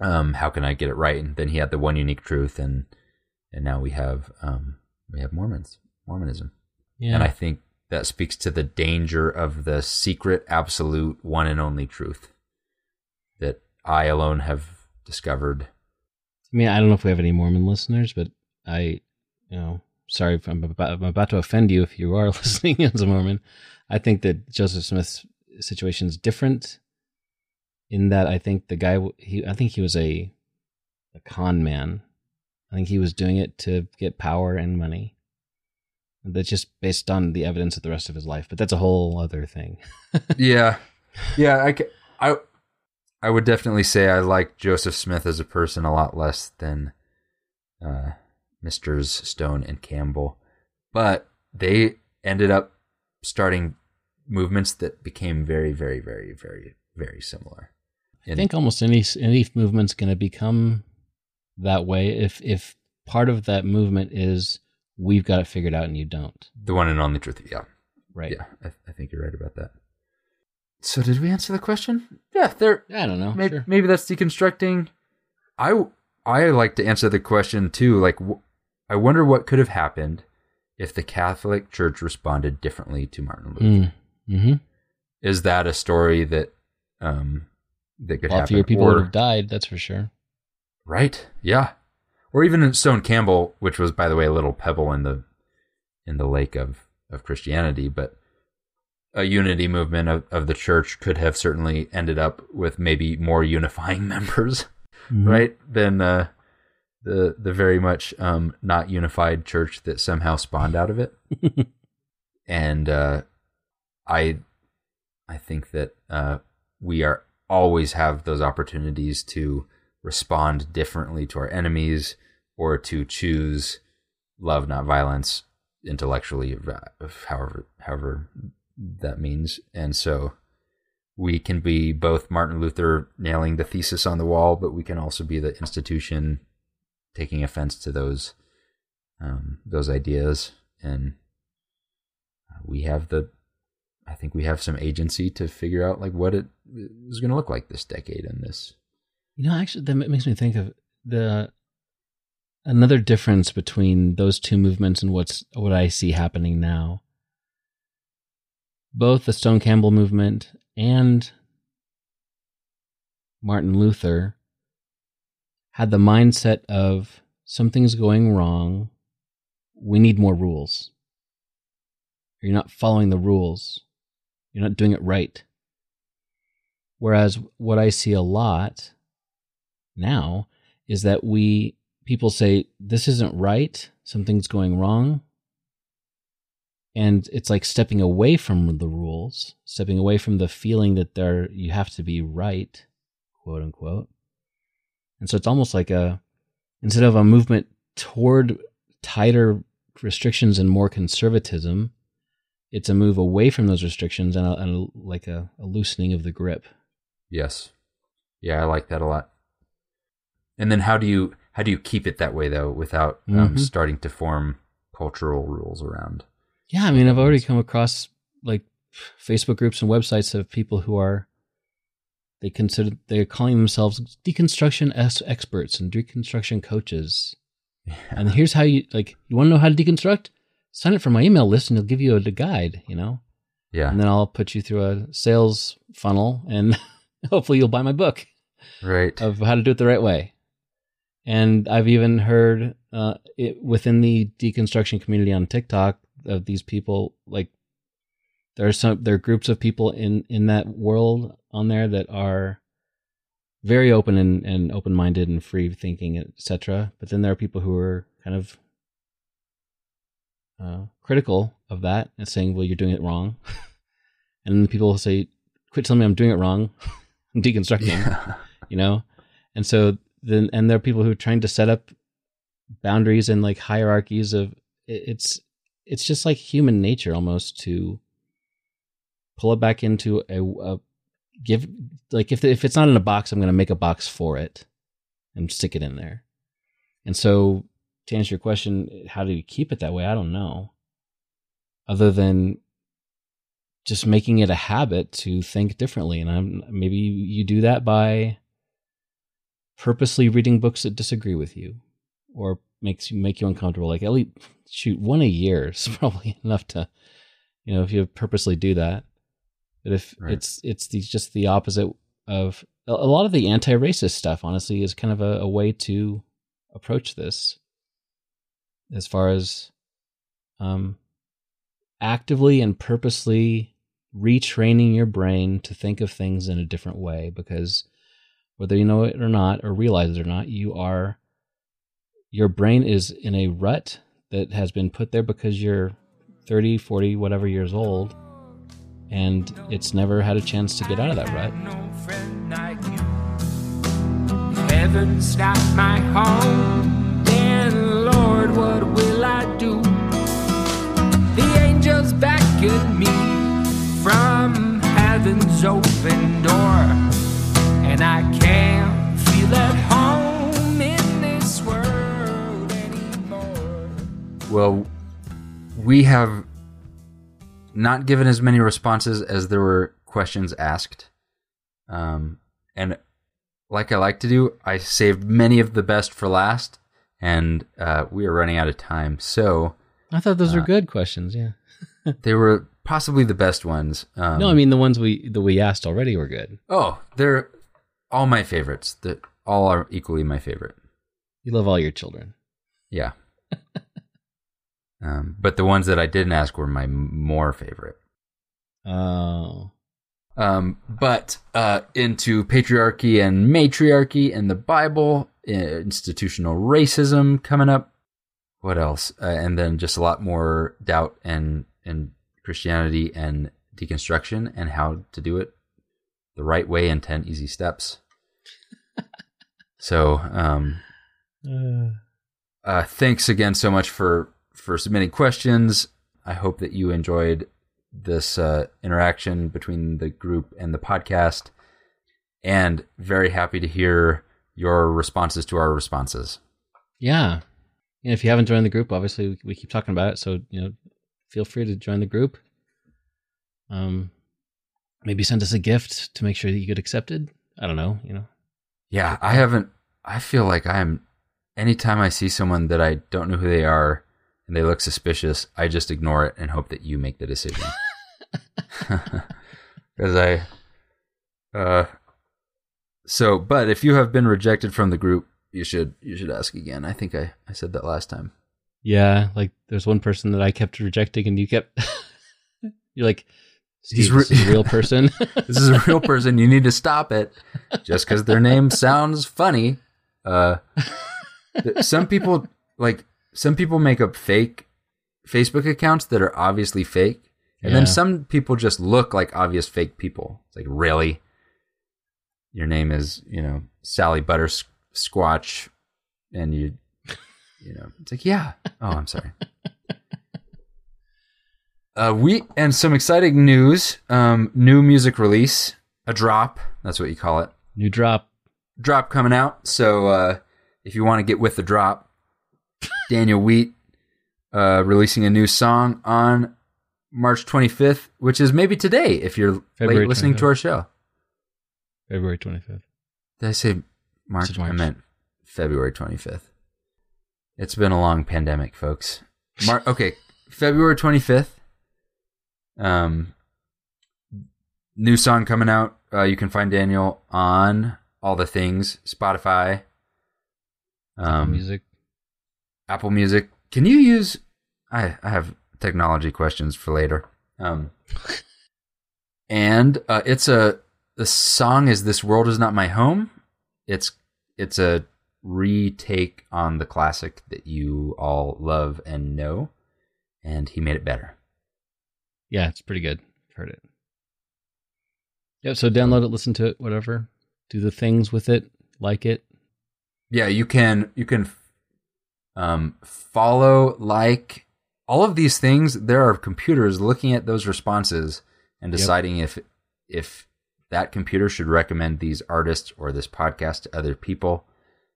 Um, how can I get it right? And then he had the one unique truth, and and now we have um, we have Mormons, Mormonism. yeah. And I think that speaks to the danger of the secret, absolute, one and only truth that I alone have discovered. I mean, I don't know if we have any Mormon listeners, but I, you know, sorry if I'm about, I'm about to offend you if you are listening as a Mormon. I think that Joseph Smith's situation is different in that I think the guy, he, I think he was a, a con man. I think he was doing it to get power and money. That's just based on the evidence of the rest of his life, but that's a whole other thing. yeah, yeah. I, I, I would definitely say I like Joseph Smith as a person a lot less than uh, Misters Stone and Campbell, but they ended up starting movements that became very, very, very, very, very similar. I think almost any any movement's going to become that way if if part of that movement is we've got it figured out and you don't. The one and only truth. Yeah. Right. Yeah, I, I think you're right about that. So did we answer the question? Yeah, there. I don't know. Maybe, Sure. maybe that's deconstructing. I I like to answer the question too. Like, wh- I wonder what could have happened if the Catholic Church responded differently to Martin Luther. Mm. hmm Is that a story that um that could Well, happen? fewer people Or- would have died. That's for sure. Right. Yeah. Or even in Stone Campbell, which was, by the way, a little pebble in the in the lake of of Christianity, but a unity movement of, of the church could have certainly ended up with maybe more unifying members, Mhm. right? Than uh, the the very much um, not unified church that somehow spawned out of it. and uh, I I think that uh, we are always have those opportunities to respond differently to our enemies or to choose love not violence intellectually however however that means. And so we can be both Martin Luther nailing the thesis on the wall but we can also be the institution taking offense to those um, those ideas. And uh, we have the I think we have some agency to figure out like what it is going to look like this decade and this You know, actually, that makes me think of the another difference between those two movements and what's what I see happening now. Both the Stone Campbell movement and Martin Luther had the mindset of something's going wrong. We need more rules. You're not following the rules. You're not doing it right. Whereas what I see a lot now is that we people say this isn't right, something's going wrong. And it's like stepping away from the rules, stepping away from the feeling that there you have to be right, quote unquote. And so it's almost like a instead of a movement toward tighter restrictions and more conservatism, it's a move away from those restrictions and, a, and a, like a, a loosening of the grip. Yes. Yeah, I like that a lot. And then how do you how do you keep it that way though without um, Mhm. starting to form cultural rules around? Yeah, I mean, I've already come across like Facebook groups and websites of people who are they consider they're calling themselves deconstruction experts and deconstruction coaches. And here's how you like you want to know how to deconstruct? Sign up for my email list and it'll give you a, guide, you know. Yeah. And then I'll put you through a sales funnel and hopefully you'll buy my book Right. of how to do it the right way. And I've even heard uh, it within the deconstruction community on TikTok of these people like there are some there are groups of people in in that world on there that are very open and, and open minded and free thinking, etc. But then there are people who are kind of uh, critical of that and saying, "Well, you're doing it wrong," and then the people will say, "Quit telling me I'm doing it wrong. I'm deconstructing." Yeah. you know and so then and there are people who are trying to set up boundaries and like hierarchies of it's it's just like human nature almost to pull it back into a, a give like if if it's not in a box i'm going to make a box for it and stick it in there. And so to answer your question how do you keep it that way? I don't know. Other than just making it a habit to think differently and i'm maybe you do that by purposely reading books that disagree with you or makes you make you uncomfortable like at least shoot one a year is probably enough to you know if you purposely do that but if Right. it's it's the, just the opposite of a a lot of the anti-racist stuff honestly is kind of a, a way to approach this as far as um actively and purposely retraining your brain to think of things in a different way because whether you know it or not or realize it or not you are your brain is in a rut that has been put there because you're 30 40 whatever years old and it's never had a chance to get out of that rut. Heaven's not my home, Lord, what will I do? The angels beckon me from heaven's open door, and I can't feel at home in this world anymore. Well, we have not given as many responses as there were questions asked. Um, and like I like to do, I saved many of the best for last, and uh, we are running out of time. So I thought those were Uh, good questions. Yeah. they were possibly the best ones. Um, no, I mean the ones we that we asked already were good. oh, they're all my favorites. That all are equally my favorite. You love all your children. Yeah. um, but the ones that I didn't ask were my more favorite. Oh. Um, but uh, into patriarchy and matriarchy and the Bible, uh, institutional racism coming up. What else? Uh, and then just a lot more doubt and and Christianity and deconstruction and how to do it the right way in ten easy steps. so, um, Uh, uh, thanks again so much for for submitting questions. I hope that you enjoyed this uh, interaction between the group and the podcast, and very happy to hear your responses to our responses. yeah. And if you haven't joined the group, obviously we, we keep talking about it. So you know, feel free to join the group. Um, maybe send us a gift to make sure that you get accepted. I don't know. You know. Yeah, I haven't. I feel like I'm. Anytime I see someone that I don't know who they are and they look suspicious, I just ignore it and hope that you make the decision. Because I. Uh. So, but if you have been rejected from the group, you should you should ask again. I think I I said that last time. Yeah, like there's one person that I kept rejecting, and you kept. you're like, Steve, re- this is a real person. This is a real person. You need to stop it. Just because their name sounds funny. Uh, th- some people like some people make up fake Facebook accounts that are obviously fake, and then some people just look like obvious fake people. It's like really, your name is you know Sally Buttersquatch, and you you know it's like yeah. Oh, I'm sorry. Uh, we and some exciting news. Um, new music release, a drop. That's what you call it. New drop. Drop coming out. So uh, if you want to get with the drop, Daniel Wheat uh, releasing a new song on March 25th, which is maybe today if you're February late listening to our show. February 25th. Did I say March? Said I meant February 25th. It's been a long pandemic, folks. Mar- okay, February 25th. Um, new song coming out. Uh, you can find Daniel on all the things Spotify, um, music. Apple Music. Can you use? I I have technology questions for later. Um, and uh, it's a the song is "This World Is Not My Home." It's it's a retake on the classic that you all love and know, and he made it better. Yeah, it's pretty good. I've heard it. Yep. So download it, listen to it, whatever. Do the things with it, like it. Yeah, you can you can um, follow, like all of these things. There are computers looking at those responses and Yep. deciding if if that computer should recommend these artists or this podcast to other people.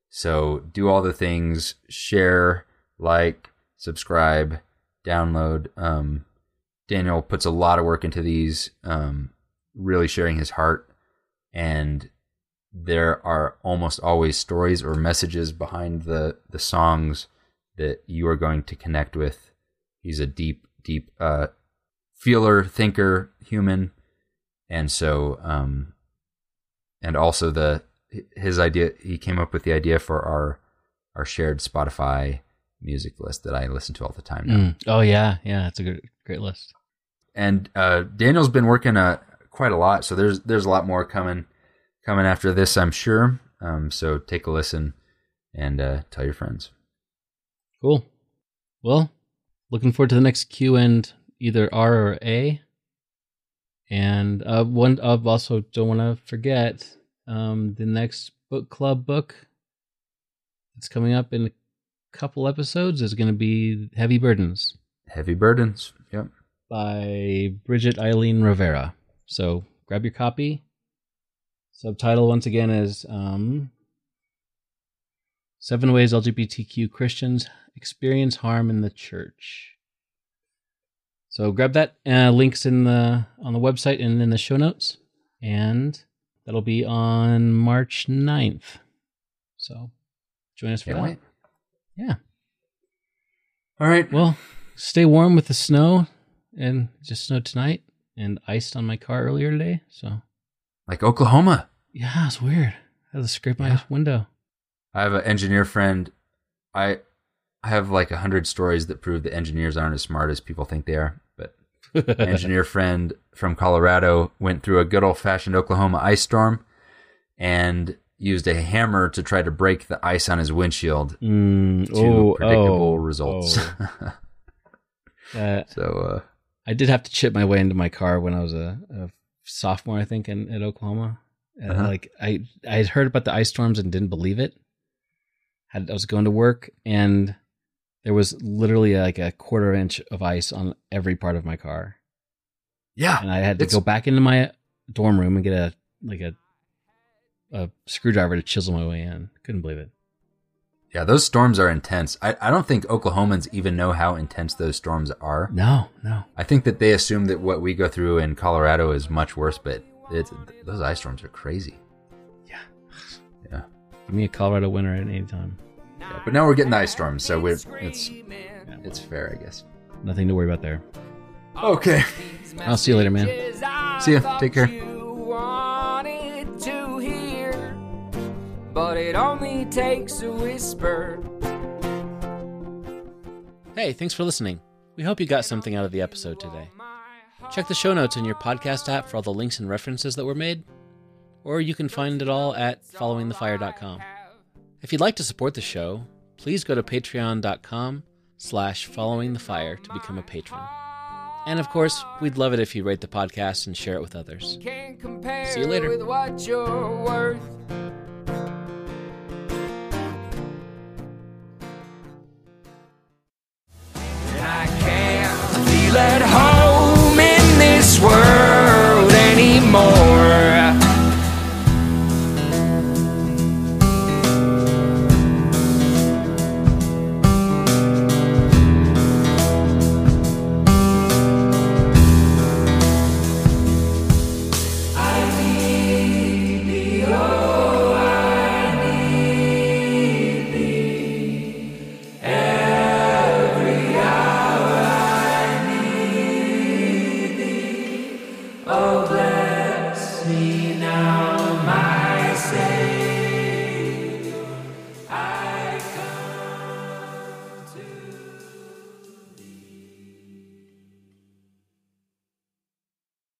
So do all the things: share, like, subscribe, download. Um, Daniel puts a lot of work into these, um, really sharing his heart and there are almost always stories or messages behind the the songs that you are going to connect with. He's a deep, deep uh, feeler, thinker, human, and so um, and also the his idea. He came up with the idea for our our shared Spotify music list that I listen to all the time now. Mm. Oh yeah, yeah. It's a good, great list. and uh, Daniel's been working uh, quite a lot, so there's there's a lot more coming coming after this, I'm sure. Um, so take a listen and uh, tell your friends. Cool. Well, looking forward to the next Q and either R or A. And uh, one, I also don't want to forget um, the next book club book It's coming up in couple episodes. Is going to be Heavy Burdens Heavy burdens. Yep. by Bridget Eileen Rivera. So grab your copy. Subtitle once again is um, Seven Ways LGBTQ Christians Experience Harm in the Church. So grab that. Uh, links in the on the website and in the show notes. And that'll be on March 9th. So join us for Can't that. wait. Yeah. All right. Well, stay warm with the snow, and just snowed tonight and iced on my car earlier today. So Like Oklahoma. yeah, it's weird. I had to scrape my Yeah. window. I have an engineer friend. I I have like a hundred stories that prove that engineers aren't as smart as people think they are. But an engineer friend from Colorado went through a good old fashioned Oklahoma ice storm and used a hammer to try to break the ice on his windshield Mm, to oh, predictable oh, results. oh. Uh, so uh, I did have to chip my way into my car when I was a, a sophomore, I think, in at Oklahoma. Uh, Uh-huh. Like I, I had heard about the ice storms and didn't believe it. Had I was going to work and there was literally like a quarter inch of ice on every part of my car, yeah, and I had to go back into my dorm room and get a like a a screwdriver to chisel my way in. Couldn't believe it. yeah, those storms are intense. I, I don't think Oklahomans even know how intense those storms are. No, no. I think that they assume that what we go through in Colorado is much worse, but it's, those ice storms are crazy. Yeah. Yeah. Give me a Colorado winter at any time. Yeah, but now we're getting the ice storms, so we're it's it's fair, I guess. Nothing to worry about there. Okay. I'll see you later, man. See ya. Take care. But it only takes a whisper. Hey, thanks for listening. We hope you got something out of the episode today. Check the show notes in your podcast app for all the links and references that were made, or you can find it all at followingthefire.com. If you'd like to support the show, please go to patreon.com slash followingthefire to become a patron. And of course, we'd love it if you rate the podcast and share it with others. See you later. at home in this world anymore.